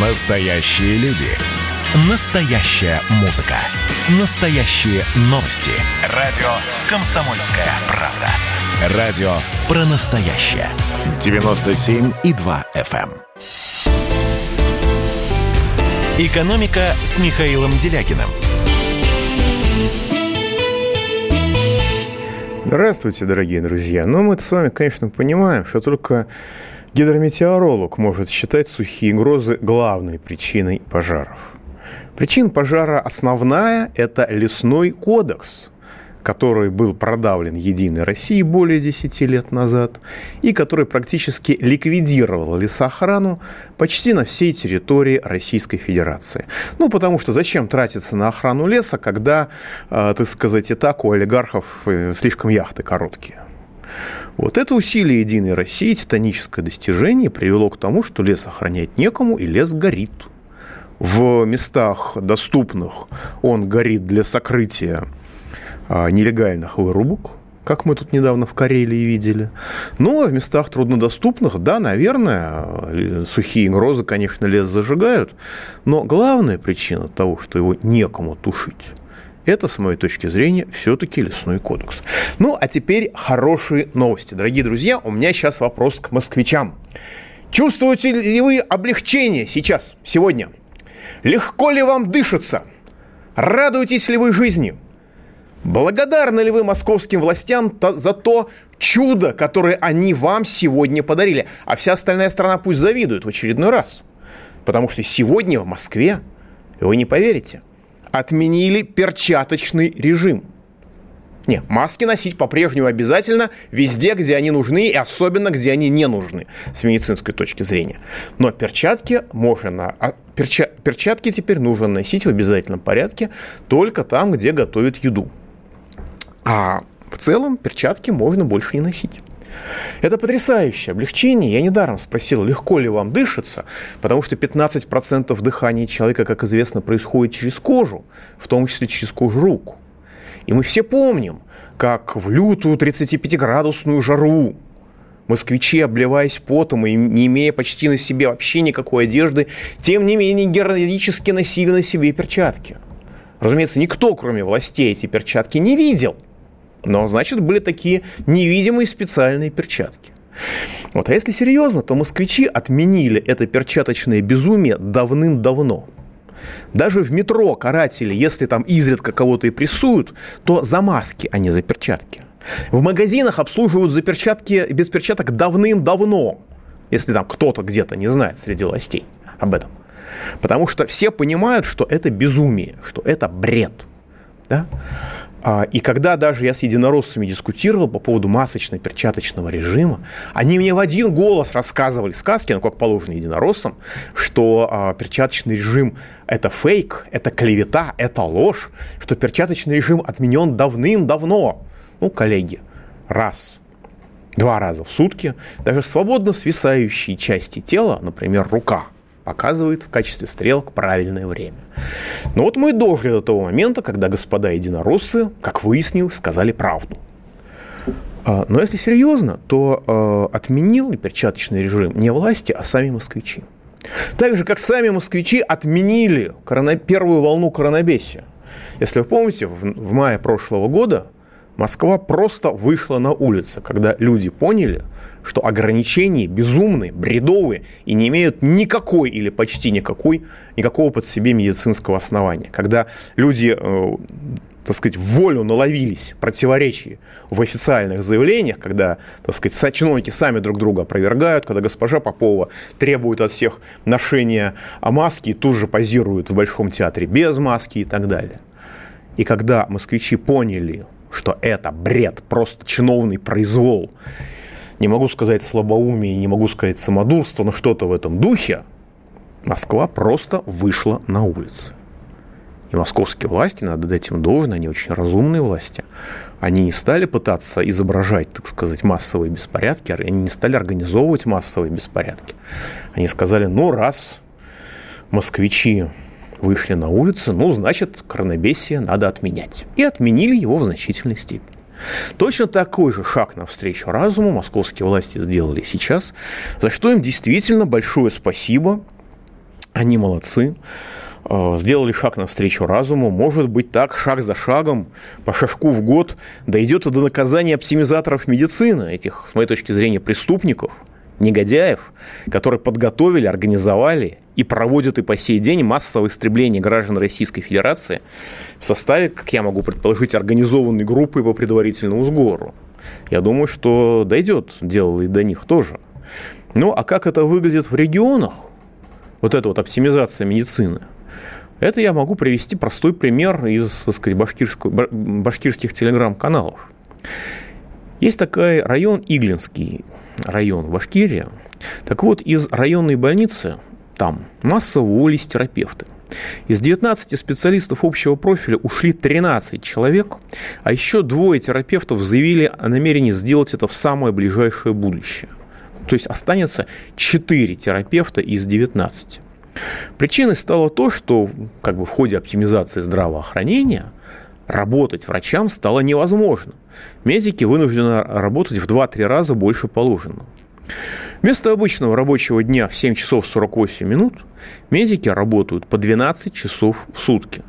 Настоящие люди. Настоящая музыка. Настоящие новости. Радио «Комсомольская правда». Радио про настоящее. 97,2 FM. эм. «Экономика» с Михаилом Делякиным. Здравствуйте, дорогие друзья. Ну, мы с вами, конечно, понимаем, что только гидрометеоролог может считать сухие грозы главной причиной пожаров. Причин пожара основная – это лесной кодекс, который был продавлен Единой Россией более 10 лет назад и который практически ликвидировал лесоохрану почти на всей территории Российской Федерации. Ну, потому что зачем тратиться на охрану леса, когда, э, так сказать, и так у олигархов э, слишком яхты короткие. Вот это усилие Единой России, титаническое достижение, привело к тому, что лес охранять некому, и лес горит. В местах доступных он горит для сокрытия а, нелегальных вырубок, как мы тут недавно в Карелии видели. Ну, а в местах труднодоступных, да, наверное, сухие грозы, конечно, лес зажигают, но главная причина того, что его некому тушить, это, с моей точки зрения, все-таки лесной кодекс. Ну, а теперь хорошие новости. Дорогие друзья, у меня сейчас вопрос к москвичам. Чувствуете ли вы облегчение сейчас, сегодня? Легко ли вам дышится? Радуетесь ли вы жизни? Благодарны ли вы московским властям за то чудо, которое они вам сегодня подарили? А вся остальная страна пусть завидует в очередной раз. Потому что сегодня в Москве, вы не поверите, отменили перчаточный режим. Не, маски носить по-прежнему обязательно везде, где они нужны, и особенно, где они не нужны, с медицинской точки зрения. Но перчатки можно, а перча, перчатки теперь нужно носить в обязательном порядке только там, где готовят еду. А в целом перчатки можно больше не носить. Это потрясающее облегчение. Я недаром спросил, легко ли вам дышится, потому что 15% дыхания человека, как известно, происходит через кожу, в том числе через кожу рук. И мы все помним, как в лютую 35-градусную жару москвичи, обливаясь потом и не имея почти на себе вообще никакой одежды, тем не менее героически носили на себе перчатки. Разумеется, никто, кроме властей, эти перчатки не видел – но, значит, были такие невидимые специальные перчатки. Вот. А если серьезно, то москвичи отменили это перчаточное безумие давным-давно. Даже в метро каратели, если там изредка кого-то и прессуют, то за маски, а не за перчатки. В магазинах обслуживают за перчатки без перчаток давным-давно, если там кто-то где-то не знает среди властей об этом. Потому что все понимают, что это безумие, что это бред. Да? А, и когда даже я с единороссами дискутировал по поводу масочно-перчаточного режима, они мне в один голос рассказывали сказки, ну, как положено единороссам, что а, перчаточный режим – это фейк, это клевета, это ложь, что перчаточный режим отменен давным-давно. Ну, коллеги, раз, два раза в сутки, даже свободно свисающие части тела, например, рука – показывает в качестве стрелок правильное время. Но вот мы дожили до того момента, когда господа единороссы, как выяснилось, сказали правду. А, но если серьезно, то а, отменил перчаточный режим не власти, а сами москвичи. Так же, как сами москвичи отменили первую волну коронабесия. Если вы помните, в мае прошлого года Москва просто вышла на улицы, когда люди поняли, что ограничения безумные, бредовые и не имеют никакой или почти никакой, никакого под себе медицинского основания. Когда люди э, так сказать, в волю наловились противоречий в официальных заявлениях, когда, так сказать, чиновники сами друг друга опровергают, когда госпожа Попова требует от всех ношения маски и тут же позирует в Большом театре без маски и так далее. И когда москвичи поняли, что это бред, просто чиновный произвол. Не могу сказать слабоумие, не могу сказать самодурство, но что-то в этом духе. Москва просто вышла на улицы. И московские власти, надо дать им должное, они очень разумные власти. Они не стали пытаться изображать, так сказать, массовые беспорядки, они не стали организовывать массовые беспорядки. Они сказали, ну раз москвичи вышли на улицу, ну, значит, коронабесие надо отменять. И отменили его в значительной степени. Точно такой же шаг навстречу разуму московские власти сделали сейчас, за что им действительно большое спасибо. Они молодцы э, сделали шаг навстречу разуму. Может быть, так, шаг за шагом, по шажку в год, дойдет и до наказания оптимизаторов медицины, этих, с моей точки зрения, преступников, негодяев, которые подготовили, организовали и проводят и по сей день массовое истребление граждан Российской Федерации в составе, как я могу предположить, организованной группы по предварительному сговору. Я думаю, что дойдет дело и до них тоже. Ну, а как это выглядит в регионах, вот эта вот оптимизация медицины, это я могу привести простой пример из, так сказать, башкирских телеграм-каналов. Есть такой район Иглинский, район в Башкирии. Так вот, из районной больницы там массово уволились терапевты. Из 19 специалистов общего профиля ушли 13 человек, а еще двое терапевтов заявили о намерении сделать это в самое ближайшее будущее. То есть останется 4 терапевта из 19. Причиной стало то, что как бы в ходе оптимизации здравоохранения работать врачам стало невозможно. Медики вынуждены работать в 2-3 раза больше положенного. Вместо обычного рабочего дня в 7 часов 48 минут медики работают по 12 часов в сутки.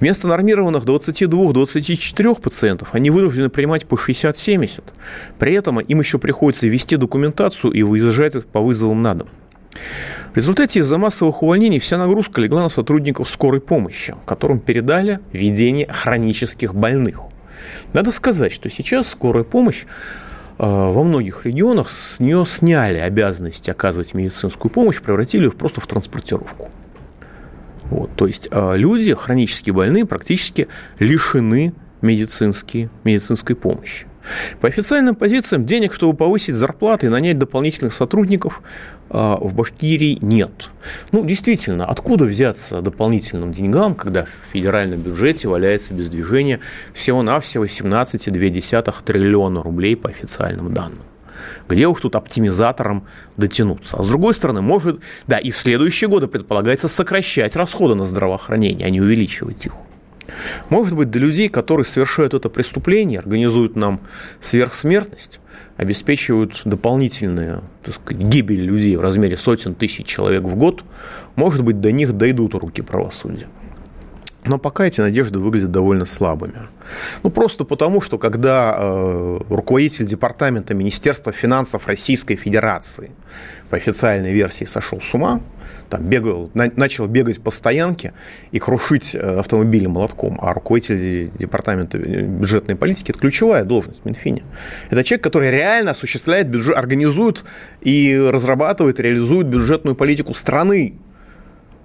Вместо нормированных 22-24 пациентов они вынуждены принимать по 60-70. При этом им еще приходится вести документацию и выезжать по вызовам на дом. В результате из-за массовых увольнений вся нагрузка легла на сотрудников скорой помощи, которым передали ведение хронических больных. Надо сказать, что сейчас скорая помощь а, во многих регионах с нее сняли обязанности оказывать медицинскую помощь, превратили ее просто в транспортировку. Вот, то есть а, люди, хронически больные, практически лишены медицинской помощи. По официальным позициям денег, чтобы повысить зарплаты и нанять дополнительных сотрудников, а, в Башкирии нет. Ну, действительно, откуда взяться дополнительным деньгам, когда в федеральном бюджете валяется без движения всего-навсего 17,2 триллиона рублей по официальным данным? Где уж тут оптимизатором дотянуться? А с другой стороны, может, да, и в следующие годы предполагается сокращать расходы на здравоохранение, а не увеличивать их. Может быть, для людей, которые совершают это преступление, организуют нам сверхсмертность, обеспечивают дополнительную так сказать, гибель людей в размере сотен тысяч человек в год, может быть, до них дойдут руки правосудия. Но пока эти надежды выглядят довольно слабыми. Ну, просто потому, что когда э, руководитель департамента Министерства финансов Российской Федерации по официальной версии сошел с ума, там бегал, на, начал бегать по стоянке и крушить э, автомобили молотком, а руководитель департамента э, бюджетной политики – это ключевая должность в Минфине. Это человек, который реально осуществляет бюджет, организует и разрабатывает, реализует бюджетную политику страны.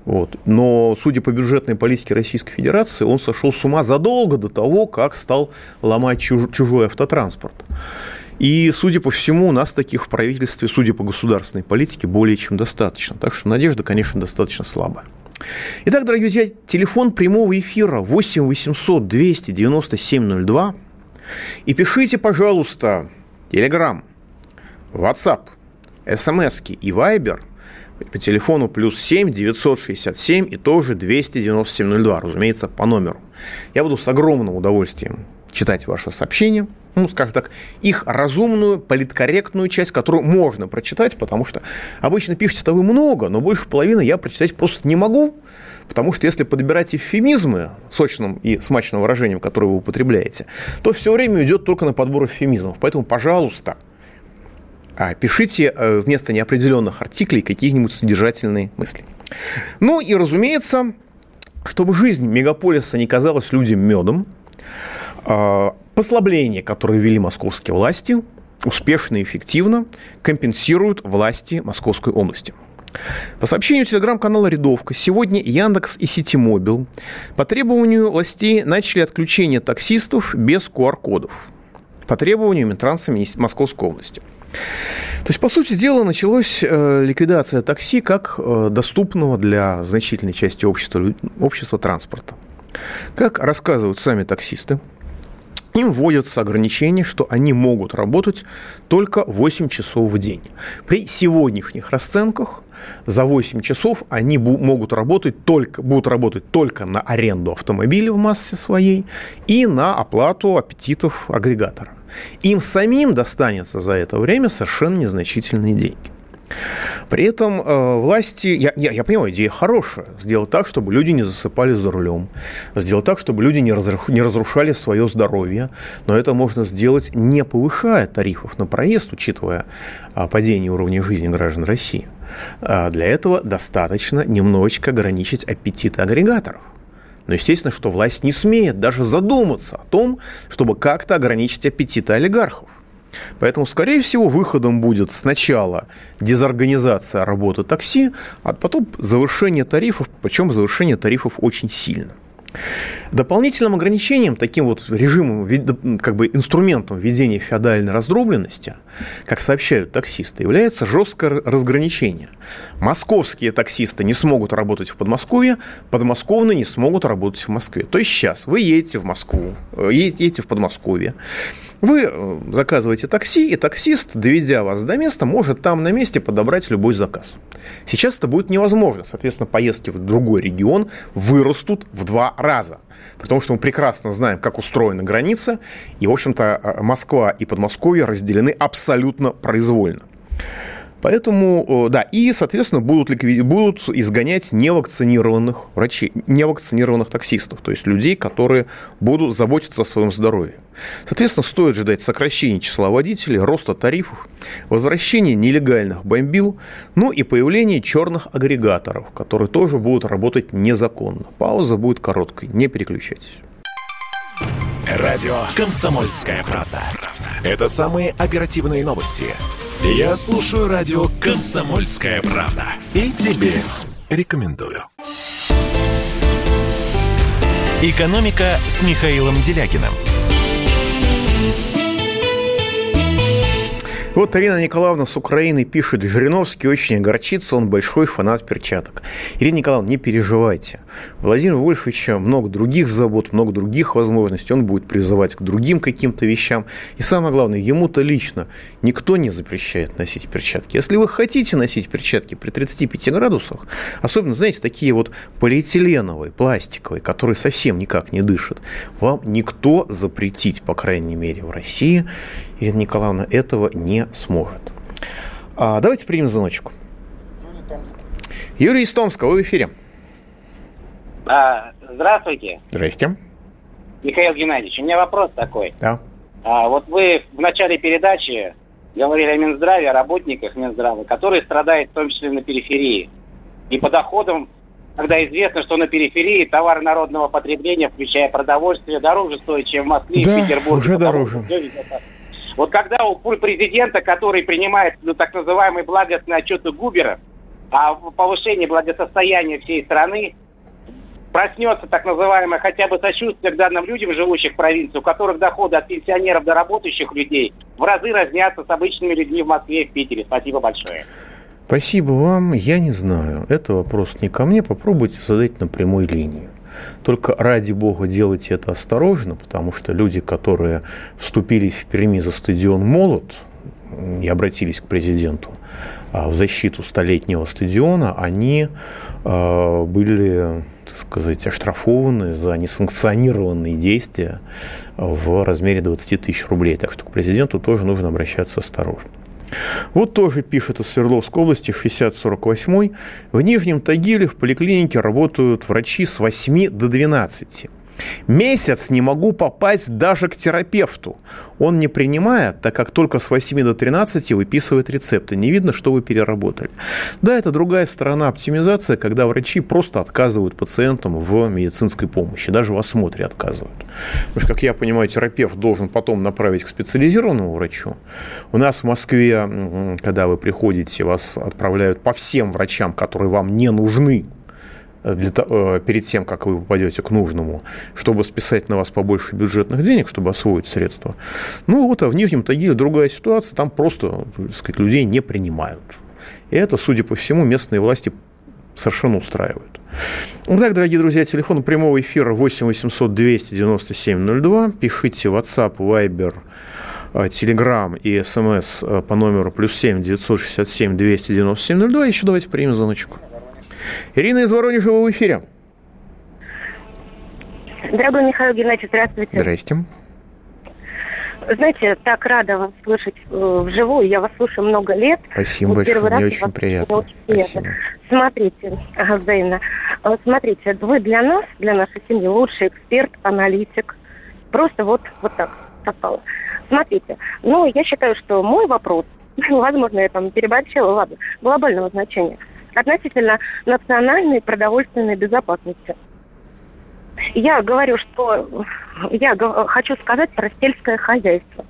Вот. Но, судя по бюджетной политике Российской Федерации, он сошел с ума задолго до того, как стал ломать чуж, чужой автотранспорт. И, судя по всему, у нас таких в правительстве, судя по государственной политике, более чем достаточно. Так что надежда, конечно, достаточно слабая. Итак, дорогие друзья, телефон прямого эфира 8 800 297 02. И пишите, пожалуйста, Telegram, WhatsApp, смс и Viber по телефону плюс 7 967 и тоже 297 02, разумеется, по номеру. Я буду с огромным удовольствием читать ваши сообщения – ну, скажем так, их разумную, политкорректную часть, которую можно прочитать, потому что обычно пишете-то вы много, но больше половины я прочитать просто не могу, потому что если подбирать эвфемизмы сочным и смачным выражением, которое вы употребляете, то все время идет только на подбор эвфемизмов. Поэтому, пожалуйста, а, пишите э, вместо неопределенных артиклей какие-нибудь содержательные мысли. Ну и, разумеется, чтобы жизнь мегаполиса не казалась людям медом, Послабления, которые ввели московские власти, успешно и эффективно компенсируют власти Московской области. По сообщению телеграм-канала «Рядовка», сегодня Яндекс и Ситимобил по требованию властей начали отключение таксистов без QR-кодов. По требованию Минтранса Московской области. То есть, по сути дела, началась э, ликвидация такси как э, доступного для значительной части общества, общества транспорта. Как рассказывают сами таксисты, им вводятся ограничения, что они могут работать только 8 часов в день. При сегодняшних расценках за 8 часов они могут работать только, будут работать только на аренду автомобиля в массе своей и на оплату аппетитов агрегатора. Им самим достанется за это время совершенно незначительные деньги. При этом э, власти, я, я, я понимаю, идея хорошая, сделать так, чтобы люди не засыпали за рулем, сделать так, чтобы люди не, разруш, не разрушали свое здоровье, но это можно сделать не повышая тарифов на проезд, учитывая э, падение уровня жизни граждан России. Э, для этого достаточно немножечко ограничить аппетиты агрегаторов. Но естественно, что власть не смеет даже задуматься о том, чтобы как-то ограничить аппетиты олигархов. Поэтому, скорее всего, выходом будет сначала дезорганизация работы такси, а потом завершение тарифов, причем завершение тарифов очень сильно. Дополнительным ограничением, таким вот режимом, как бы инструментом введения феодальной раздробленности, как сообщают таксисты, является жесткое разграничение. Московские таксисты не смогут работать в Подмосковье, подмосковные не смогут работать в Москве. То есть сейчас вы едете в Москву, э, едете в Подмосковье, вы э, заказываете такси, и таксист, доведя вас до места, может там на месте подобрать любой заказ. Сейчас это будет невозможно. Соответственно, поездки в другой регион вырастут в два раза. Потому что мы прекрасно знаем, как устроена граница. И, в общем-то, э, Москва и Подмосковье разделены абсолютно произвольно. Поэтому, да, и, соответственно, будут, ликвид... будут изгонять невакцинированных врачей, невакцинированных таксистов, то есть людей, которые будут заботиться о своем здоровье. Соответственно, стоит ждать сокращения числа водителей, роста тарифов, возвращения нелегальных бомбил, ну и появления черных агрегаторов, которые тоже будут работать незаконно. Пауза будет короткой, не переключайтесь. Радио «Комсомольская правда». Это самые оперативные новости – я слушаю радио «Комсомольская правда». И тебе рекомендую. «Экономика» с Михаилом Делякиным – Вот Ирина Николаевна с Украины пишет, Жириновский очень огорчится, он большой фанат перчаток. Ирина Николаевна, не переживайте. Владимир Вольфовича много других забот, много других возможностей. Он будет призывать к другим каким-то вещам. И самое главное, ему-то лично никто не запрещает носить перчатки. Если вы хотите носить перчатки при 35 градусах, особенно, знаете, такие вот полиэтиленовые, пластиковые, которые совсем никак не дышат, вам никто запретить, по крайней мере, в России Ирина Николаевна этого не сможет. А, давайте примем звоночку. Юрий из Томска, вы в эфире. А, здравствуйте. Здрасте. Михаил Геннадьевич, у меня вопрос такой. Да. А, вот вы в начале передачи говорили о Минздраве, о работниках Минздрава, которые страдают в том числе на периферии. И по доходам, когда известно, что на периферии товары народного потребления, включая продовольствие, дороже стоят, чем в Москве да, и Петербурге. уже дороже. Вот когда у президента, который принимает ну, так называемый благостный отчет Губера о повышении благосостояния всей страны, проснется так называемое хотя бы сочувствие к данным людям, живущих в провинции, у которых доходы от пенсионеров до работающих людей в разы разнятся с обычными людьми в Москве и в Питере. Спасибо большое. Спасибо вам. Я не знаю. Это вопрос не ко мне. Попробуйте задать на прямой линии. Только ради бога делайте это осторожно, потому что люди, которые вступились в Перми за стадион «Молот», и обратились к президенту а, в защиту столетнего стадиона, они а, были, так сказать, оштрафованы за несанкционированные действия в размере 20 тысяч рублей. Так что к президенту тоже нужно обращаться осторожно. Вот тоже пишет из Свердловской области 6048. В Нижнем Тагиле в поликлинике работают врачи с 8 до 12. Месяц не могу попасть даже к терапевту. Он не принимает, так как только с 8 до 13 выписывает рецепты. Не видно, что вы переработали. Да, это другая сторона оптимизации, когда врачи просто отказывают пациентам в медицинской помощи, даже в осмотре отказывают. Потому что, как я понимаю, терапевт должен потом направить к специализированному врачу. У нас в Москве, когда вы приходите, вас отправляют по всем врачам, которые вам не нужны, для, э, перед тем, как вы попадете к нужному, чтобы списать на вас побольше бюджетных денег, чтобы освоить средства. Ну вот, а в Нижнем Тагиле другая ситуация, там просто, так сказать, людей не принимают. И это, судя по всему, местные власти совершенно устраивают. Итак, дорогие друзья, телефон прямого эфира 8 800 297 02. Пишите WhatsApp, Viber, Telegram и смс э, по номеру плюс 7 967 297 02. Еще давайте примем звоночку. Ирина из Воронежа, в эфире. Дорогой Михаил Геннадьевич, здравствуйте. Здрасте. Знаете, так рада вас слышать э, вживую. Я вас слушаю много лет. Спасибо вот большое, мне очень приятно. Спасибо. Смотрите, ага, взаимно. Э, смотрите, вы для нас, для нашей семьи лучший эксперт, аналитик. Просто вот, вот так попало. Смотрите, ну, я считаю, что мой вопрос, возможно, я там переборщила, ладно, глобального значения, относительно национальной продовольственной безопасности. Я говорю, что я хочу сказать про сельское хозяйство.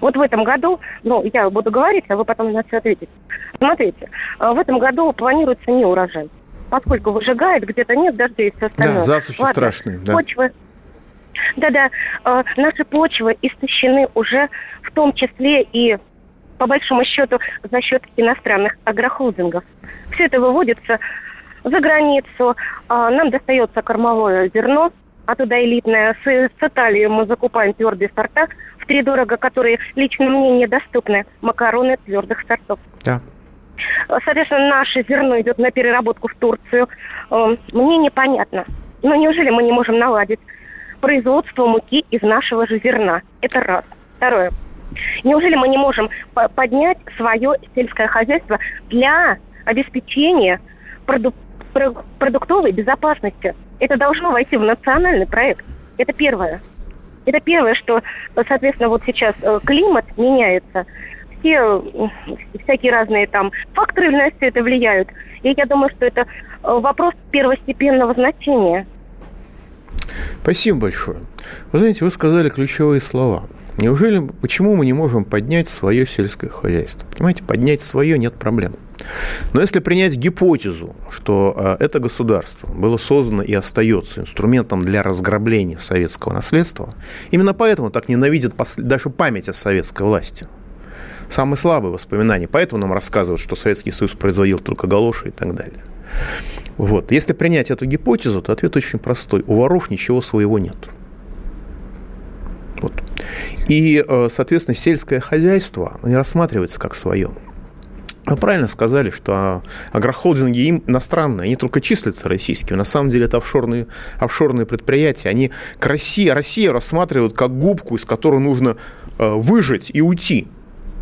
Вот в этом году, ну, я буду говорить, а вы потом на все ответите. Смотрите, в этом году планируется не урожай, поскольку выжигает, где-то нет дождей и все остальное. Да, засухи Ладно, страшные, да. Почвы, да-да, э, наши почвы истощены уже в том числе и по большому счету за счет иностранных агрохолдингов. Все это выводится за границу, а нам достается кормовое зерно, а туда элитное. С, с Италии мы закупаем твердые сорта в три дорого, которые лично мне недоступны. Макароны твердых сортов. Да. Соответственно, наше зерно идет на переработку в Турцию. Э, мне непонятно. Но неужели мы не можем наладить производство муки из нашего же зерна? Это раз. Второе. Неужели мы не можем поднять свое сельское хозяйство для обеспечения продуктов продуктовой безопасности. Это должно войти в национальный проект. Это первое. Это первое, что, соответственно, вот сейчас э, климат меняется, все всякие разные там факторы на все это влияют. И я думаю, что это э, вопрос первостепенного значения. Спасибо большое. Вы знаете, вы сказали ключевые слова. Неужели, почему мы не можем поднять свое сельское хозяйство? Понимаете, поднять свое нет проблем. Но если принять гипотезу, что э, это государство было создано и остается инструментом для разграбления советского наследства, именно поэтому так ненавидят даже память о советской власти. Самые слабые воспоминания. Поэтому нам рассказывают, что Советский Союз производил только галоши и так далее. Вот. Если принять эту гипотезу, то ответ очень простой. У воров ничего своего нет. Вот. И, э, соответственно, сельское хозяйство не рассматривается как свое. Вы правильно сказали, что агрохолдинги иностранные, они только числятся российскими. На самом деле это офшорные, офшорные предприятия. Они к России, Россию рассматривают как губку, из которой нужно э, выжить и уйти.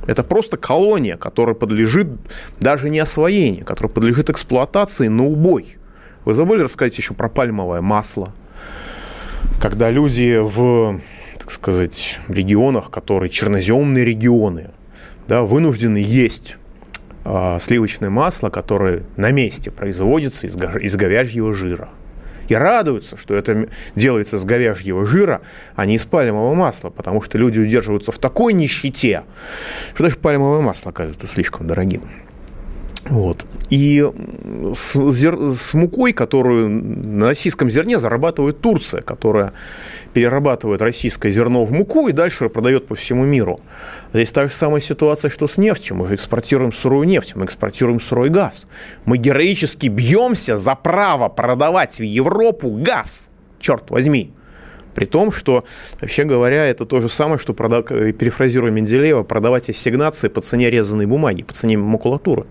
Это просто колония, которая подлежит даже не освоению, которая подлежит эксплуатации на убой. Вы забыли рассказать еще про пальмовое масло? Когда люди в, так сказать, регионах, которые черноземные регионы, да, вынуждены есть э, сливочное масло, которое на месте производится из, из говяжьего жира. И радуются, что это делается с говяжьего жира, а не из пальмового масла, потому что люди удерживаются в такой нищете, что даже пальмовое масло оказывается слишком дорогим. Вот. И с, зер... с мукой, которую на российском зерне зарабатывает Турция, которая перерабатывает российское зерно в муку и дальше продает по всему миру. Здесь та же самая ситуация, что с нефтью. Мы же экспортируем сырую нефть, мы экспортируем сырой газ. Мы героически бьемся за право продавать в Европу газ. Черт возьми. При том, что, вообще говоря, это то же самое, что, перефразируя Менделеева, продавать ассигнации по цене резаной бумаги, по цене макулатуры.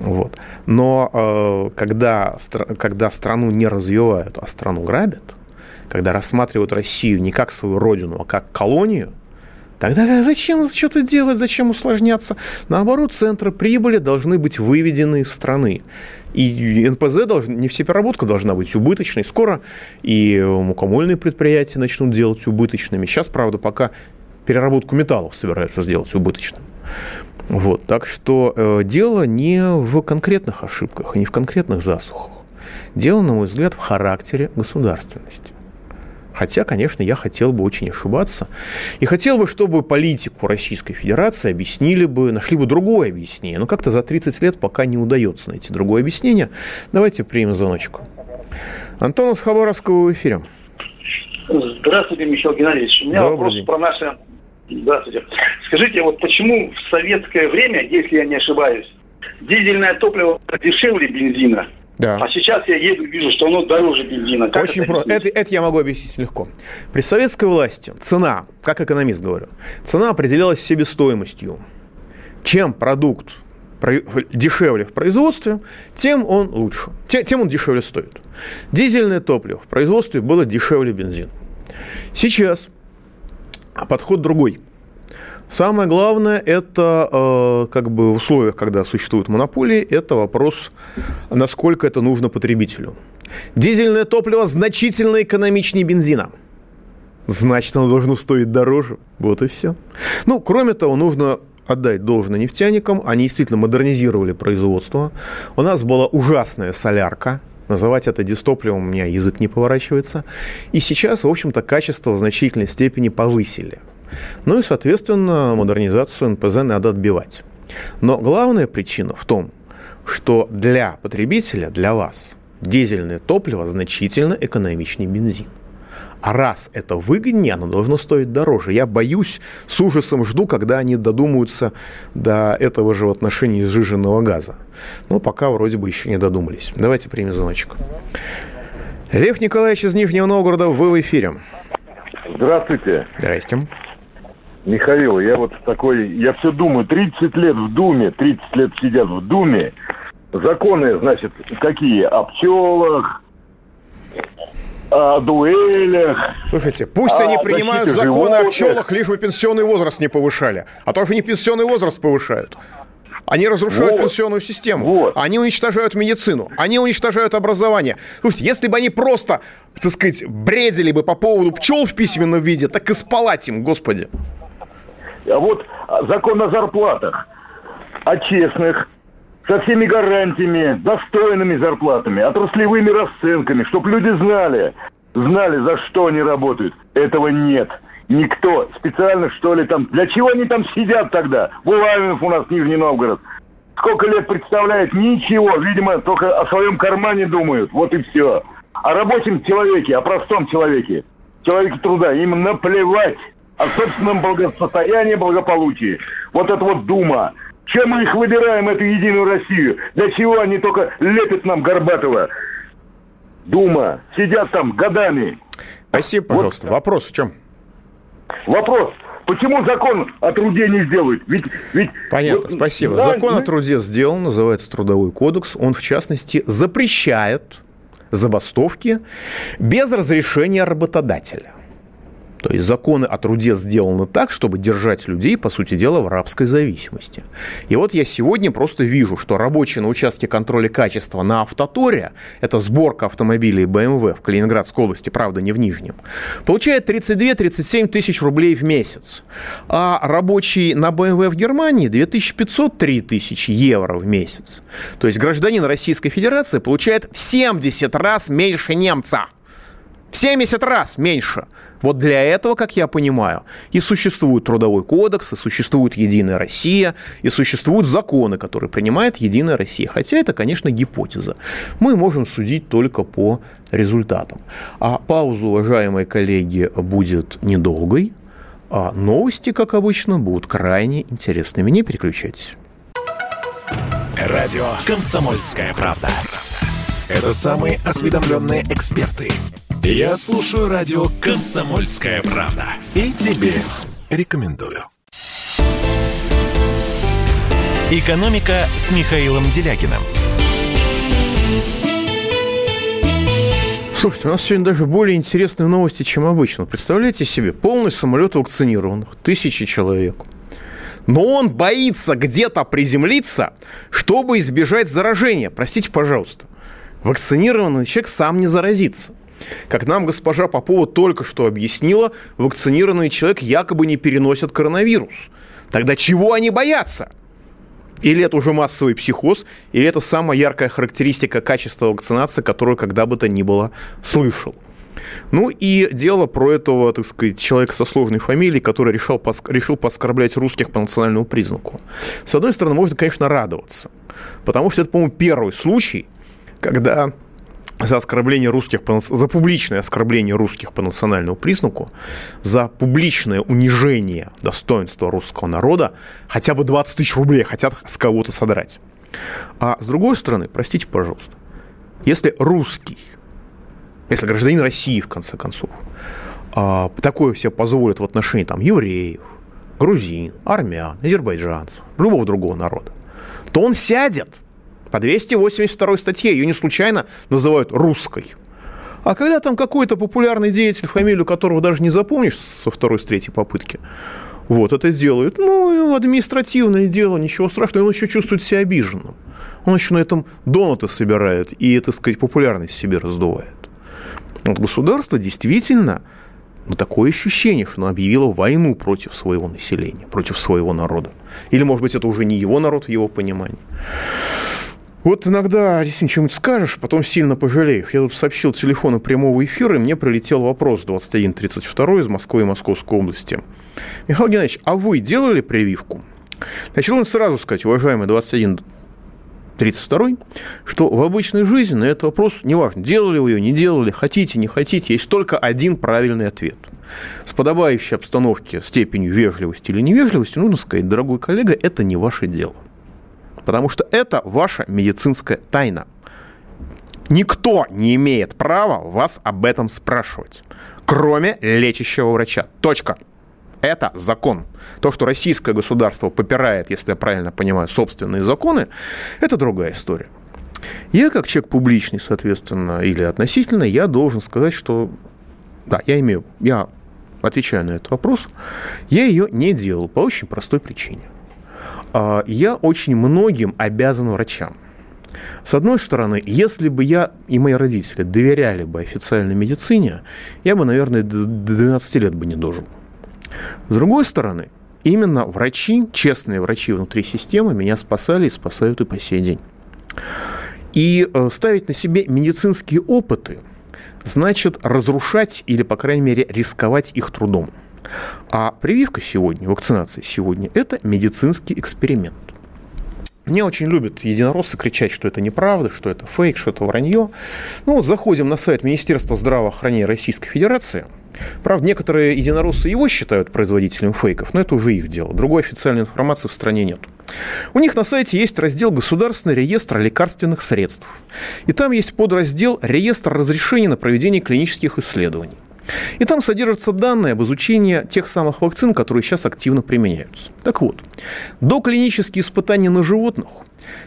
Вот. Но э, когда, когда страну не развивают, а страну грабят, когда рассматривают Россию не как свою родину, а как колонию, Тогда зачем что-то делать, зачем усложняться? Наоборот, центры прибыли должны быть выведены из страны. И НПЗ, должен, не все переработка должна быть убыточной. Скоро и мукомольные предприятия начнут делать убыточными. Сейчас, правда, пока переработку металлов собираются сделать убыточным. Вот, так что э, дело не в конкретных ошибках не в конкретных засухах. Дело, на мой взгляд, в характере государственности. Хотя, конечно, я хотел бы очень ошибаться. И хотел бы, чтобы политику Российской Федерации объяснили бы, нашли бы другое объяснение. Но как-то за 30 лет пока не удается найти другое объяснение. Давайте примем звоночку. Антон из Хабаровского в эфире. Здравствуйте, Михаил Геннадьевич. У меня Добрый вопрос день. про наше Здравствуйте. Скажите, вот почему в советское время, если я не ошибаюсь, дизельное топливо дешевле бензина? Да. А сейчас я еду, вижу, что оно дороже бензина. Как Очень это просто. Это, это я могу объяснить легко. При советской власти цена, как экономист говорю, цена определялась себестоимостью. Чем продукт дешевле в производстве, тем он лучше, тем он дешевле стоит. Дизельное топливо в производстве было дешевле бензина. Сейчас подход другой. Самое главное, это э, как бы в условиях, когда существуют монополии, это вопрос, насколько это нужно потребителю. Дизельное топливо значительно экономичнее бензина. Значит, оно должно стоить дороже. Вот и все. Ну, кроме того, нужно отдать должное нефтяникам. Они действительно модернизировали производство. У нас была ужасная солярка. Называть это дистопливом у меня язык не поворачивается. И сейчас, в общем-то, качество в значительной степени повысили. Ну и, соответственно, модернизацию НПЗ надо отбивать. Но главная причина в том, что для потребителя, для вас, дизельное топливо значительно экономичнее бензин. А раз это выгоднее, оно должно стоить дороже. Я боюсь, с ужасом жду, когда они додумаются до этого же в отношении сжиженного газа. Но пока вроде бы еще не додумались. Давайте примем звоночек. Лев Николаевич из Нижнего Новгорода, вы в эфире. Здравствуйте. Здрасте. Михаил, я вот такой, я все думаю, 30 лет в Думе, 30 лет сидят в Думе, законы, значит, какие? О пчелах, о дуэлях. Слушайте, пусть они принимают законы животных. о пчелах, лишь бы пенсионный возраст не повышали. А то они пенсионный возраст повышают. Они разрушают вот. пенсионную систему. Вот. Они уничтожают медицину. Они уничтожают образование. Слушайте, если бы они просто, так сказать, бредили бы по поводу пчел в письменном виде, так и спалать им, господи. А вот закон о зарплатах. О честных, со всеми гарантиями, достойными зарплатами, отраслевыми расценками, чтобы люди знали, знали, за что они работают. Этого нет. Никто специально, что ли, там... Для чего они там сидят тогда? Булавинов у нас Нижний Новгород. Сколько лет представляет? Ничего. Видимо, только о своем кармане думают. Вот и все. О рабочем человеке, о простом человеке. Человеке труда. Им наплевать о собственном благосостоянии, благополучии. Вот это вот дума. Чем мы их выбираем, эту Единую Россию? Для чего они только лепят нам Горбатова? Дума. Сидят там годами. Спасибо, пожалуйста. Вот. Вопрос в чем? Вопрос. Почему закон о труде не сделают? Ведь, ведь, Понятно, вот, спасибо. Да, закон о труде сделан, называется Трудовой кодекс. Он, в частности, запрещает забастовки без разрешения работодателя. То есть законы о труде сделаны так, чтобы держать людей, по сути дела, в рабской зависимости. И вот я сегодня просто вижу, что рабочие на участке контроля качества на Автоторе, это сборка автомобилей BMW в Калининградской области, правда, не в Нижнем, получает 32-37 тысяч рублей в месяц. А рабочий на BMW в Германии 2500-3 тысячи евро в месяц. То есть гражданин Российской Федерации получает в 70 раз меньше немца. В 70 раз меньше. Вот для этого, как я понимаю, и существует Трудовой кодекс, и существует Единая Россия, и существуют законы, которые принимает Единая Россия. Хотя это, конечно, гипотеза. Мы можем судить только по результатам. А пауза, уважаемые коллеги, будет недолгой. А новости, как обычно, будут крайне интересными. Не переключайтесь. Радио «Комсомольская правда». Это самые осведомленные эксперты. Я слушаю радио «Комсомольская правда». И тебе рекомендую. «Экономика» с Михаилом Делякиным. Слушайте, у нас сегодня даже более интересные новости, чем обычно. Представляете себе, полный самолет вакцинированных, тысячи человек. Но он боится где-то приземлиться, чтобы избежать заражения. Простите, пожалуйста. Вакцинированный человек сам не заразится. Как нам госпожа Попова только что объяснила, вакцинированный человек якобы не переносит коронавирус. Тогда чего они боятся? Или это уже массовый психоз, или это самая яркая характеристика качества вакцинации, которую когда бы то ни было слышал. Ну и дело про этого, так сказать, человека со сложной фамилией, который решил, решил поскорблять русских по национальному признаку. С одной стороны, можно, конечно, радоваться, потому что это, по-моему, первый случай, когда за оскорбление русских, за публичное оскорбление русских по национальному признаку, за публичное унижение достоинства русского народа хотя бы 20 тысяч рублей хотят с кого-то содрать. А с другой стороны, простите, пожалуйста, если русский, если гражданин России, в конце концов, а, такое себе позволит в отношении там, евреев, грузин, армян, азербайджанцев, любого другого народа, то он сядет – по 282 статье ее не случайно называют русской. А когда там какой-то популярный деятель, фамилию которого даже не запомнишь со второй, с третьей попытки, вот это делают, ну, административное дело, ничего страшного, он еще чувствует себя обиженным. Он еще на этом донаты собирает и, так сказать, популярность себе раздувает. Вот государство действительно но такое ощущение, что оно объявило войну против своего населения, против своего народа. Или, может быть, это уже не его народ в его понимании. Вот иногда действительно что-нибудь скажешь, потом сильно пожалеешь. Я тут сообщил телефоны прямого эфира, и мне прилетел вопрос 2132 из Москвы и Московской области. Михаил Геннадьевич, а вы делали прививку? Начал он сразу сказать, уважаемый 21 32 что в обычной жизни на этот вопрос, неважно, делали вы ее, не делали, хотите, не хотите, есть только один правильный ответ. С подобающей обстановки, степенью вежливости или невежливости, нужно сказать, дорогой коллега, это не ваше дело. Потому что это ваша медицинская тайна. Никто не имеет права вас об этом спрашивать, кроме лечащего врача. Точка. Это закон. То, что российское государство попирает, если я правильно понимаю, собственные законы, это другая история. Я, как человек публичный, соответственно, или относительно, я должен сказать, что да, я имею, я отвечаю на этот вопрос, я ее не делал по очень простой причине. А, я очень многим обязан врачам. С одной стороны, если бы я и мои родители доверяли бы официальной медицине, я бы, наверное, до 12 лет бы не дожил. С другой стороны, именно врачи, честные врачи внутри системы меня спасали и спасают и по сей день. И э, ставить на себе медицинские опыты значит разрушать или, по крайней мере, рисковать их трудом. А прививка сегодня, вакцинация сегодня – это медицинский эксперимент. Мне очень любят единороссы кричать, что это неправда, что это фейк, что это вранье. Ну вот заходим на сайт Министерства здравоохранения Российской Федерации – Правда, некоторые единороссы его считают производителем фейков, но это уже их дело. Другой официальной информации в стране нет. У них на сайте есть раздел «Государственный реестр лекарственных средств». И там есть подраздел «Реестр разрешений на проведение клинических исследований». И там содержатся данные об изучении тех самых вакцин, которые сейчас активно применяются. Так вот, доклинические испытания на животных,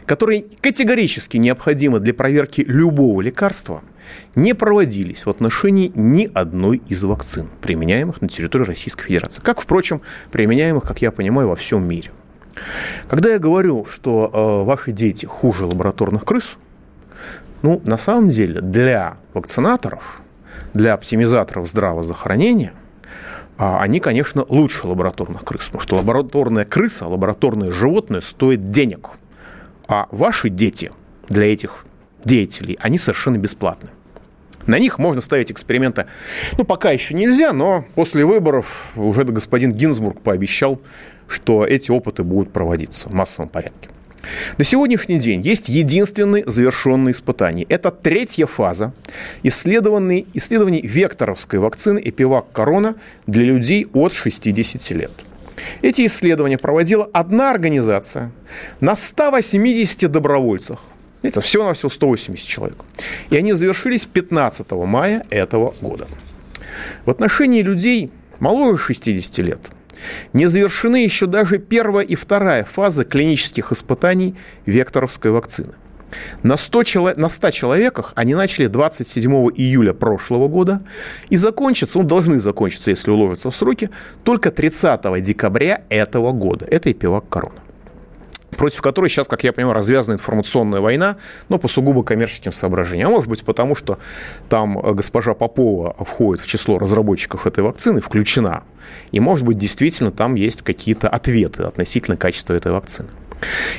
которые категорически необходимы для проверки любого лекарства – не проводились в отношении ни одной из вакцин, применяемых на территории Российской Федерации. Как, впрочем, применяемых, как я понимаю, во всем мире. Когда я говорю, что э, ваши дети хуже лабораторных крыс, ну, на самом деле, для вакцинаторов, для оптимизаторов здравоохранения, э, они, конечно, лучше лабораторных крыс, потому что лабораторная крыса, лабораторное животное стоит денег, а ваши дети для этих деятелей, они совершенно бесплатны. На них можно ставить эксперименты. Ну, пока еще нельзя, но после выборов уже господин Гинзбург пообещал, что эти опыты будут проводиться в массовом порядке. На сегодняшний день есть единственный завершенный испытание. Это третья фаза исследований, исследований векторовской вакцины Эпивак Корона для людей от 60 лет. Эти исследования проводила одна организация на 180 добровольцах это всего-навсего 180 человек. И они завершились 15 мая этого года. В отношении людей моложе 60 лет не завершены еще даже первая и вторая фазы клинических испытаний векторовской вакцины. На 100, чело... на 100 человеках они начали 27 июля прошлого года и закончатся, ну, должны закончиться, если уложатся в сроки, только 30 декабря этого года. Это и пивак корона против которой сейчас, как я понимаю, развязана информационная война, но по сугубо коммерческим соображениям. А может быть потому, что там э, госпожа Попова входит в число разработчиков этой вакцины, включена. И может быть действительно там есть какие-то ответы относительно качества этой вакцины.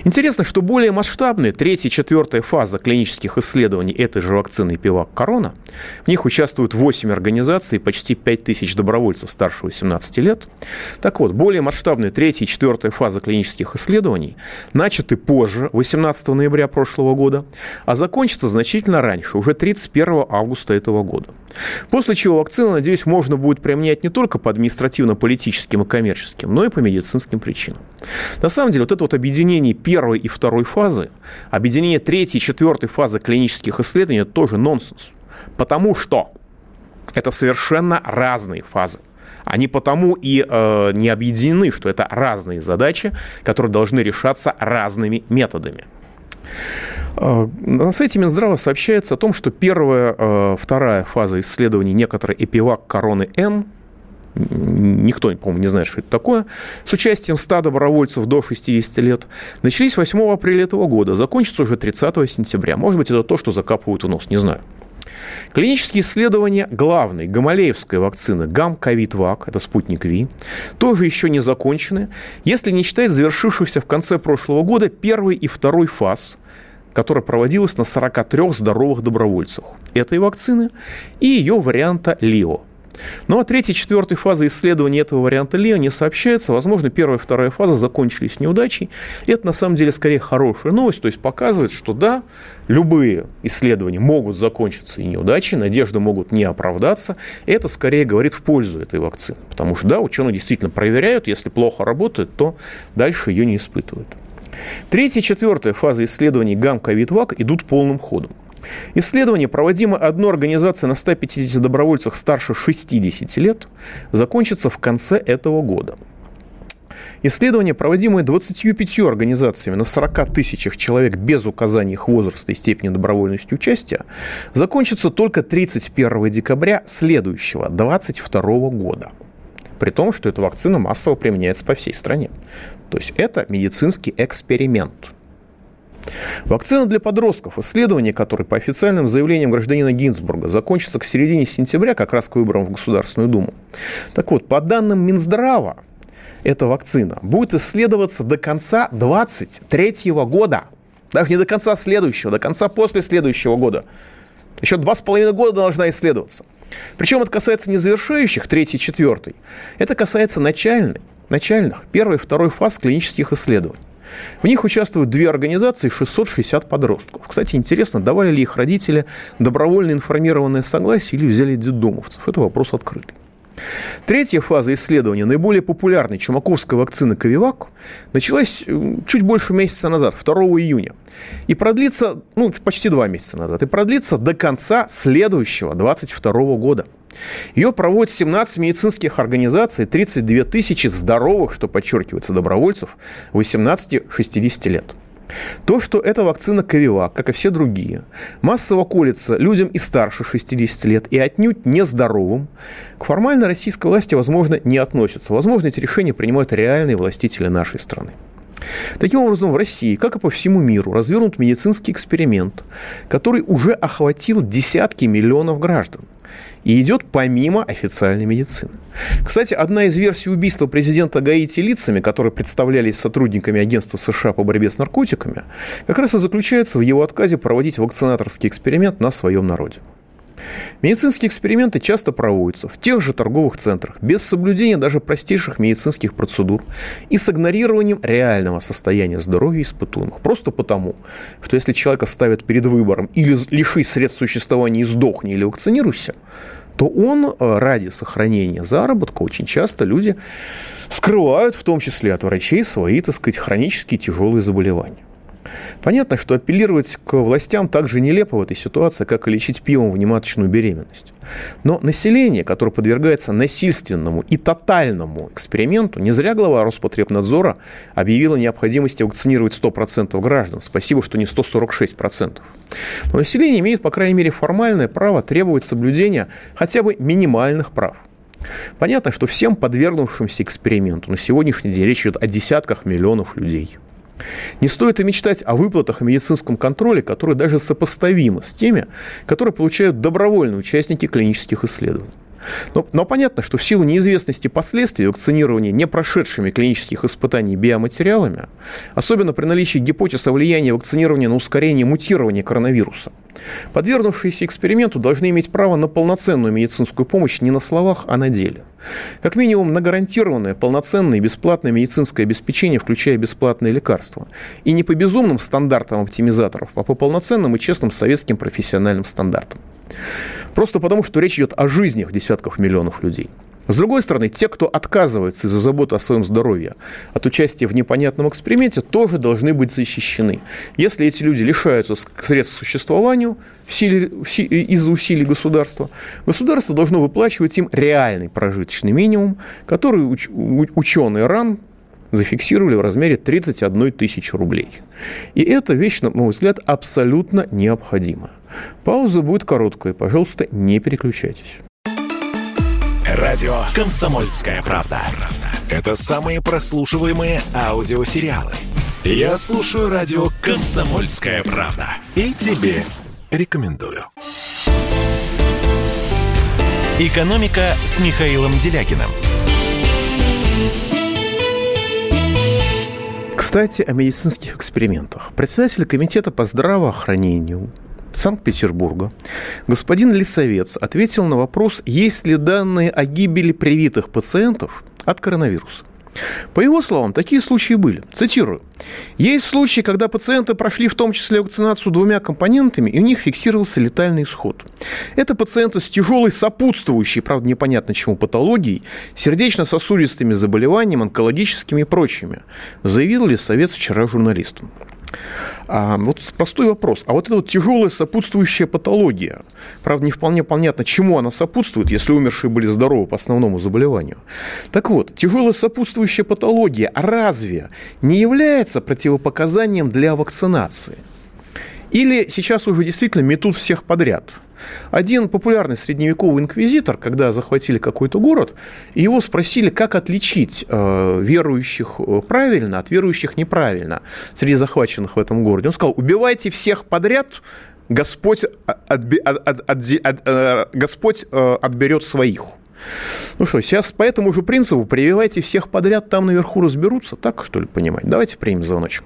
Интересно, что более масштабные третья и четвертая фаза клинических исследований этой же вакцины Пивак Корона, в них участвуют 8 организаций, почти 5 тысяч добровольцев старше 18 лет. Так вот, более масштабные третья и четвертая фаза клинических исследований начаты позже, 18 ноября прошлого года, а закончатся значительно раньше, уже 31 августа этого года. После чего вакцину, надеюсь, можно будет применять не только по административно-политическим и коммерческим, но и по медицинским причинам. На самом деле, вот это вот объединение первой и второй фазы, объединение третьей и четвертой фазы клинических исследований – это тоже нонсенс. Потому что это совершенно разные фазы. Они потому и э, не объединены, что это разные задачи, которые должны решаться разными методами. А, на сайте Минздрава сообщается о том, что первая, а, вторая фаза исследований некоторой эпивак короны Н никто, по-моему, не знает, что это такое, с участием 100 добровольцев до 60 лет, начались 8 апреля этого года, закончатся уже 30 сентября. Может быть, это то, что закапывают в нос, не знаю. Клинические исследования главной гамалеевской вакцины гам-ковид-вак, это спутник Ви, тоже еще не закончены, если не считать завершившихся в конце прошлого года первый и второй фаз, которая проводилась на 43 здоровых добровольцах этой вакцины и ее варианта ЛИО – ну а третья и четвертая фаза исследования этого варианта Лео не сообщается. Возможно, первая и вторая фаза закончились неудачей. Это на самом деле скорее хорошая новость, то есть показывает, что да, любые исследования могут закончиться и неудачей, надежды могут не оправдаться. Это скорее говорит в пользу этой вакцины. Потому что да, ученые действительно проверяют, если плохо работает, то дальше ее не испытывают. Третья и четвертая фаза исследований гам-ковид-вак идут полным ходом. Исследование, проводимое одной организацией на 150 добровольцах старше 60 лет, закончится в конце этого года. Исследование, проводимое 25 организациями на 40 тысячах человек без указания их возраста и степени добровольности участия, закончится только 31 декабря следующего, 2022 года. При том, что эта вакцина массово применяется по всей стране. То есть это медицинский эксперимент – Вакцина для подростков, исследование которой по официальным заявлениям гражданина Гинзбурга закончится к середине сентября, как раз к выборам в Государственную Думу. Так вот, по данным Минздрава, эта вакцина будет исследоваться до конца 2023 года. Даже не до конца следующего, до конца после следующего года. Еще два с половиной года должна исследоваться. Причем это касается не завершающих, третий, четвертый. Это касается начальных, начальных, первой и второй фаз клинических исследований. В них участвуют две организации, 660 подростков. Кстати, интересно, давали ли их родители добровольно информированное согласие или взяли детдомовцев? Это вопрос открытый. Третья фаза исследования наиболее популярной чумаковской вакцины Ковивак началась э, чуть больше месяца назад, 2 июня. И продлится, ну, почти два месяца назад, и продлится до конца следующего, 22 года. Ее проводят 17 медицинских организаций, 32 тысячи здоровых, что подчеркивается, добровольцев 18-60 лет. То, что эта вакцина Ковивак, как и все другие, массово колется людям и старше 60 лет и отнюдь нездоровым, к формальной российской власти, возможно, не относятся. Возможно, эти решения принимают реальные властители нашей страны. Таким образом, в России, как и по всему миру, развернут медицинский эксперимент, который уже охватил десятки миллионов граждан и идет помимо официальной медицины. Кстати, одна из версий убийства президента Гаити лицами, которые представлялись сотрудниками агентства США по борьбе с наркотиками, как раз и заключается в его отказе проводить вакцинаторский эксперимент на своем народе. Медицинские эксперименты часто проводятся в тех же торговых центрах, без соблюдения даже простейших медицинских процедур и с игнорированием реального состояния здоровья испытуемых. Просто потому, что если человека ставят перед выбором или лиши средств существования и сдохни, или вакцинируйся, то он э, ради сохранения заработка очень часто люди скрывают, в том числе от врачей, свои, так сказать, хронические тяжелые заболевания. Понятно, что апеллировать к властям так же нелепо в этой ситуации, как и лечить пивом внематочную беременность. Но население, которое подвергается насильственному и тотальному эксперименту, не зря глава Роспотребнадзора объявила необходимости вакцинировать 100% граждан. Спасибо, что не 146%. Но население имеет, по крайней мере, формальное право требовать соблюдения хотя бы минимальных прав. Понятно, что всем подвергнувшимся эксперименту на сегодняшний день речь идет о десятках миллионов людей – не стоит и мечтать о выплатах и медицинском контроле, которые даже сопоставимы с теми, которые получают добровольные участники клинических исследований. Но, но понятно, что в силу неизвестности последствий вакцинирования не прошедшими клинических испытаний биоматериалами, особенно при наличии гипотез о влиянии вакцинирования на ускорение мутирования коронавируса, подвергнувшиеся эксперименту должны иметь право на полноценную медицинскую помощь не на словах, а на деле. Как минимум на гарантированное, полноценное и бесплатное медицинское обеспечение, включая бесплатные лекарства. И не по безумным стандартам оптимизаторов, а по полноценным и честным советским профессиональным стандартам. Просто потому, что речь идет о жизнях десятков миллионов людей. С другой стороны, те, кто отказывается из-за заботы о своем здоровье от участия в непонятном эксперименте, тоже должны быть защищены. Если эти люди лишаются средств к существованию из-за усилий государства, государство должно выплачивать им реальный прожиточный минимум, который уч, ученый РАН зафиксировали в размере 31 тысячи рублей. И эта вещь, на мой взгляд, абсолютно необходима. Пауза будет короткая, пожалуйста, не переключайтесь. Радио «Комсомольская правда». Это самые прослушиваемые аудиосериалы. Я слушаю радио «Комсомольская правда». И тебе рекомендую. «Экономика» с Михаилом Делякиным. Кстати, о медицинских экспериментах. Председатель комитета по здравоохранению Санкт-Петербурга господин Лисовец ответил на вопрос, есть ли данные о гибели привитых пациентов от коронавируса. По его словам, такие случаи были. Цитирую. Есть случаи, когда пациенты прошли в том числе вакцинацию двумя компонентами, и у них фиксировался летальный исход. Это пациенты с тяжелой сопутствующей, правда, непонятно чему, патологией, сердечно-сосудистыми заболеваниями, онкологическими и прочими, заявил ли Совет вчера журналистам. А, вот простой вопрос. А вот эта вот тяжелая сопутствующая патология, правда, не вполне понятно, чему она сопутствует, если умершие были здоровы по основному заболеванию. Так вот, тяжелая сопутствующая патология разве не является противопоказанием для вакцинации? Или сейчас уже действительно метут всех подряд – один популярный средневековый инквизитор, когда захватили какой-то город, его спросили, как отличить э, верующих э, правильно от верующих неправильно среди захваченных в этом городе. Он сказал, убивайте всех подряд, Господь, отби, от, от, от, от, э, Господь отберет своих. Ну что, сейчас по этому же принципу прививайте всех подряд, там наверху разберутся. Так, что ли, понимать? Давайте примем звоночек.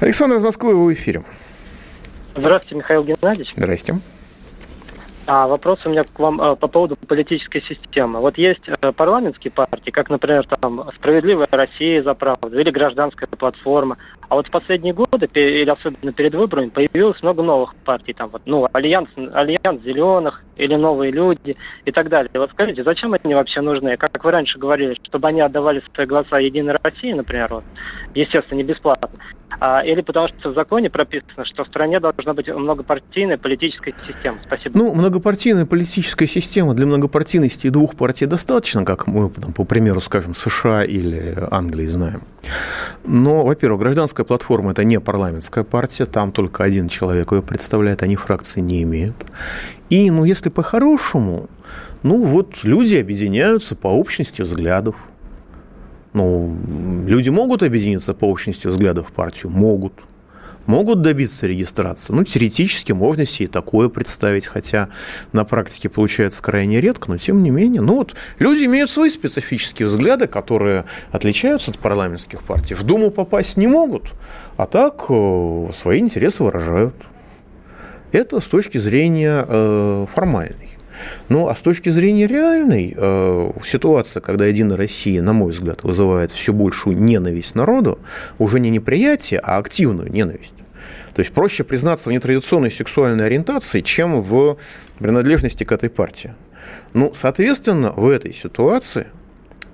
Александр из Москвы, вы в эфире. Здравствуйте, Михаил Геннадьевич. Здрасте. А вопрос у меня к вам а, по поводу политической системы. Вот есть а, парламентские партии, как, например, там «Справедливая Россия за правду» или «Гражданская платформа». А вот в последние годы, или особенно перед выборами, появилось много новых партий. Там вот, ну, Альянс, Альянс Зеленых или Новые Люди и так далее. Вот скажите, зачем они вообще нужны? Как вы раньше говорили, чтобы они отдавали свои голоса Единой России, например, вот, естественно, не бесплатно. А, или потому что в законе прописано, что в стране должна быть многопартийная политическая система. Спасибо. Ну, многопартийная политическая система для многопартийности двух партий достаточно, как мы, там, по примеру, скажем, США или Англии знаем. Но, во-первых, гражданская платформа – это не парламентская партия, там только один человек ее представляет, они фракции не имеют. И, ну, если по-хорошему, ну, вот люди объединяются по общности взглядов – ну, люди могут объединиться по общности взглядов в партию? Могут. Могут добиться регистрации? Ну, теоретически можно себе такое представить, хотя на практике получается крайне редко, но тем не менее. Ну вот, люди имеют свои специфические взгляды, которые отличаются от парламентских партий. В Думу попасть не могут, а так э, свои интересы выражают. Это с точки зрения э, формальной. Ну, а с точки зрения реальной, э, ситуация, когда Единая Россия, на мой взгляд, вызывает все большую ненависть народу, уже не неприятие, а активную ненависть. То есть проще признаться в нетрадиционной сексуальной ориентации, чем в принадлежности к этой партии. Ну, соответственно, в этой ситуации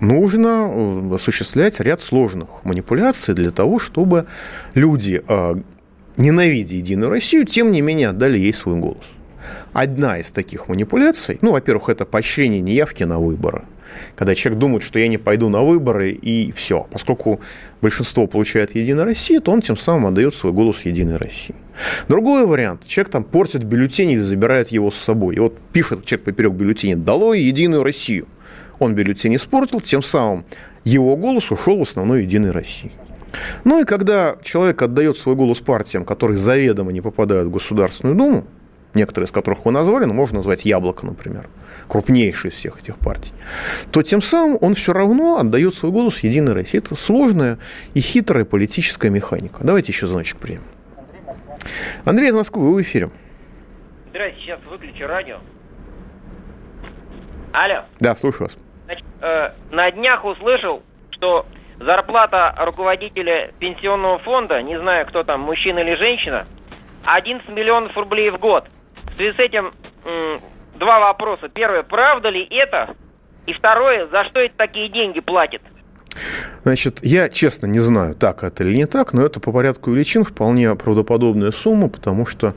нужно э, осуществлять ряд сложных манипуляций для того, чтобы люди, э, ненавидя Единую Россию, тем не менее отдали ей свой голос. Одна из таких манипуляций, ну, во-первых, это поощрение неявки на выборы. Когда человек думает, что я не пойду на выборы, и все. Поскольку большинство получает Единая Россия, то он тем самым отдает свой голос Единой России. Другой вариант. Человек там портит бюллетень или забирает его с собой. И вот пишет человек поперек бюллетеня «Долой Единую Россию». Он бюллетень испортил, тем самым его голос ушел в основной Единой России. Ну и когда человек отдает свой голос партиям, которые заведомо не попадают в Государственную Думу, некоторые из которых вы назвали, но можно назвать Яблоко, например, крупнейший из всех этих партий, то тем самым он все равно отдает свой голос Единой России. Это сложная и хитрая политическая механика. Давайте еще звоночек примем. Андрей из Москвы, вы в эфире. Здравствуйте, сейчас выключу радио. Алло. Да, слушаю вас. Значит, э, на днях услышал, что зарплата руководителя пенсионного фонда, не знаю, кто там, мужчина или женщина, 11 миллионов рублей в год – связи с этим два вопроса. Первое, правда ли это? И второе, за что это такие деньги платят? Значит, я честно не знаю, так это или не так, но это по порядку величин вполне правдоподобная сумма, потому что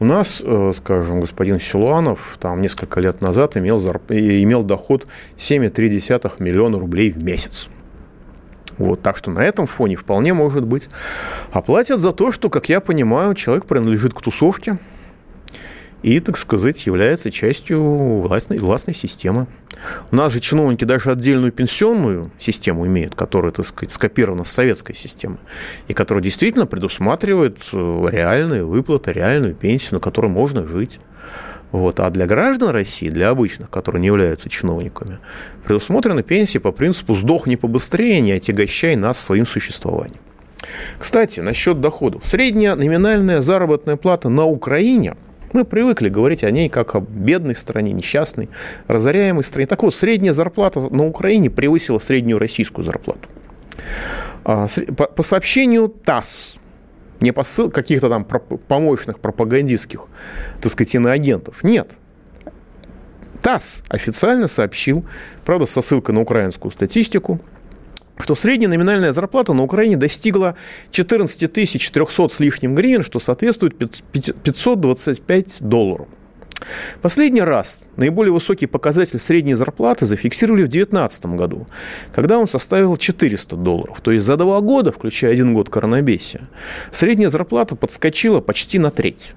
у нас, э, скажем, господин Силуанов там несколько лет назад имел, зарп... имел доход 7,3 миллиона рублей в месяц. Вот, так что на этом фоне вполне может быть. А за то, что, как я понимаю, человек принадлежит к тусовке и, так сказать, является частью властной, властной системы. У нас же чиновники даже отдельную пенсионную систему имеют, которая, так сказать, скопирована с советской системы, и которая действительно предусматривает э, реальные выплаты, реальную пенсию, на которой можно жить. Вот. А для граждан России, для обычных, которые не являются чиновниками, предусмотрены пенсии по принципу «сдохни побыстрее, не отягощай нас своим существованием». Кстати, насчет доходов. Средняя номинальная заработная плата на Украине – мы привыкли говорить о ней как о бедной стране, несчастной, разоряемой стране. Так вот, средняя зарплата на Украине превысила среднюю российскую зарплату. А, по сообщению ТАСС, не посыл каких-то там помощных пропагандистских, так сказать, иноагентов. Нет. ТАСС официально сообщил, правда, со ссылкой на украинскую статистику, что средняя номинальная зарплата на Украине достигла 14 300 с лишним гривен, что соответствует 525 долларов. Последний раз наиболее высокий показатель средней зарплаты зафиксировали в 2019 году, когда он составил 400 долларов. То есть за два года, включая один год коронабесия, средняя зарплата подскочила почти на треть.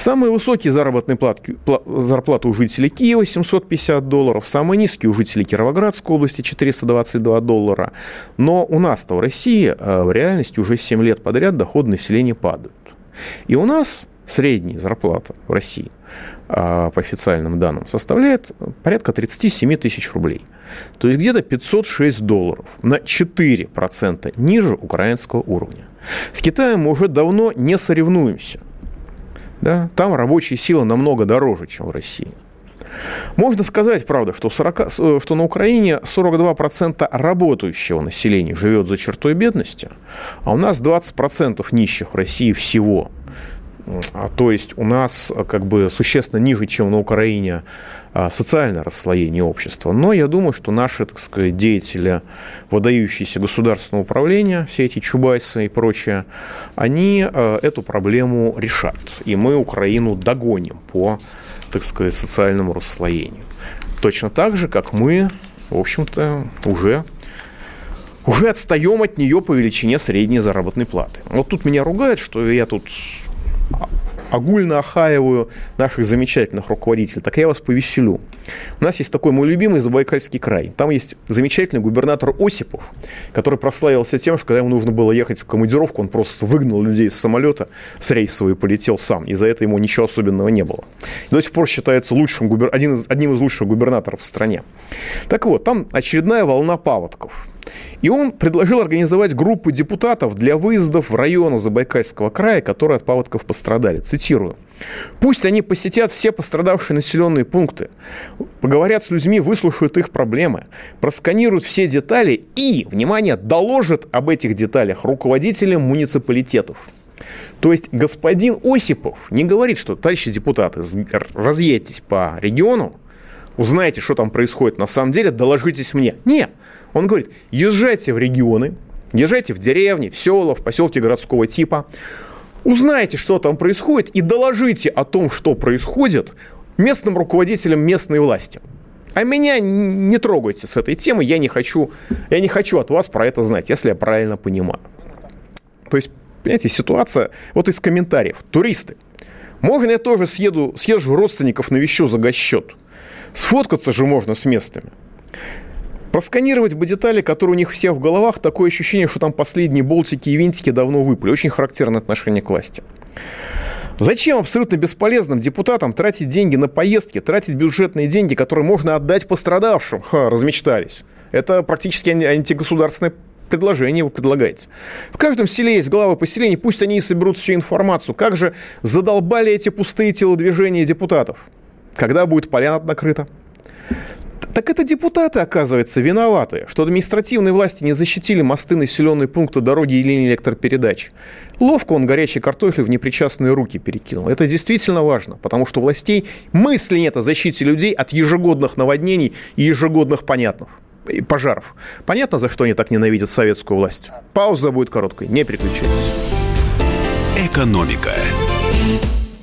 Самые высокие заработные платки, зарплаты у жителей Киева 750 долларов, самые низкие у жителей Кировоградской области 422 доллара. Но у нас-то в России э, в реальности уже 7 лет подряд доходы населения падают. И у нас средняя зарплата в России э, по официальным данным составляет порядка 37 тысяч рублей. То есть где-то 506 долларов на 4% ниже украинского уровня. С Китаем мы уже давно не соревнуемся. Да? Там рабочая сила намного дороже, чем в России. Можно сказать, правда, что, 40, э, что на Украине 42% работающего населения живет за чертой бедности, а у нас 20% нищих в России всего. А, то есть у нас э, как бы существенно ниже, чем на Украине, а, социальное расслоение общества. Но я думаю, что наши, так сказать, деятели, выдающиеся государственного управления, все эти чубайсы и прочее, они э, эту проблему решат. И мы Украину догоним по, так сказать, социальному расслоению. Точно так же, как мы, в общем-то, уже уже отстаем от нее по величине средней заработной платы. Вот тут меня ругают, что я тут огульно охаиваю наших замечательных руководителей, так я вас повеселю. У нас есть такой мой любимый Забайкальский край. Там есть замечательный губернатор Осипов, который прославился тем, что когда ему нужно было ехать в командировку, он просто выгнал людей из самолета с рейсового и полетел сам. И за это ему ничего особенного не было. И до сих пор считается лучшим один из... одним из лучших губернаторов в стране. Так вот, там очередная волна паводков. И он предложил организовать группу депутатов для выездов в районы Забайкальского края, которые от паводков пострадали. Цитирую. Пусть они посетят все пострадавшие населенные пункты, поговорят с людьми, выслушают их проблемы, просканируют все детали и, внимание, доложат об этих деталях руководителям муниципалитетов. То есть господин Осипов не говорит, что, товарищи депутаты, разъедьтесь по региону, узнаете, что там происходит на самом деле, доложитесь мне. Нет, он говорит, езжайте в регионы, езжайте в деревни, в села, в поселки городского типа, узнайте, что там происходит, и доложите о том, что происходит местным руководителям местной власти. А меня не трогайте с этой темы, я не хочу, я не хочу от вас про это знать, если я правильно понимаю. То есть, понимаете, ситуация вот из комментариев. Туристы. Можно я тоже съеду, съезжу родственников навещу за госчет? Сфоткаться же можно с местами. Просканировать бы детали, которые у них все в головах, такое ощущение, что там последние болтики и винтики давно выпали. Очень характерное отношение к власти. Зачем абсолютно бесполезным депутатам тратить деньги на поездки, тратить бюджетные деньги, которые можно отдать пострадавшим? Ха, размечтались. Это практически антигосударственное предложение вы предлагаете. В каждом селе есть главы поселений, пусть они и соберут всю информацию. Как же задолбали эти пустые телодвижения депутатов? Когда будет поляна накрыта? Так это депутаты, оказывается, виноваты, что административные власти не защитили мосты, населенные пункты, дороги и линии электропередач. Ловко он горячий картофель в непричастные руки перекинул. Это действительно важно, потому что у властей мысли нет о защите людей от ежегодных наводнений и ежегодных понятных пожаров. Понятно, за что они так ненавидят советскую власть? Пауза будет короткой, не переключайтесь. Экономика.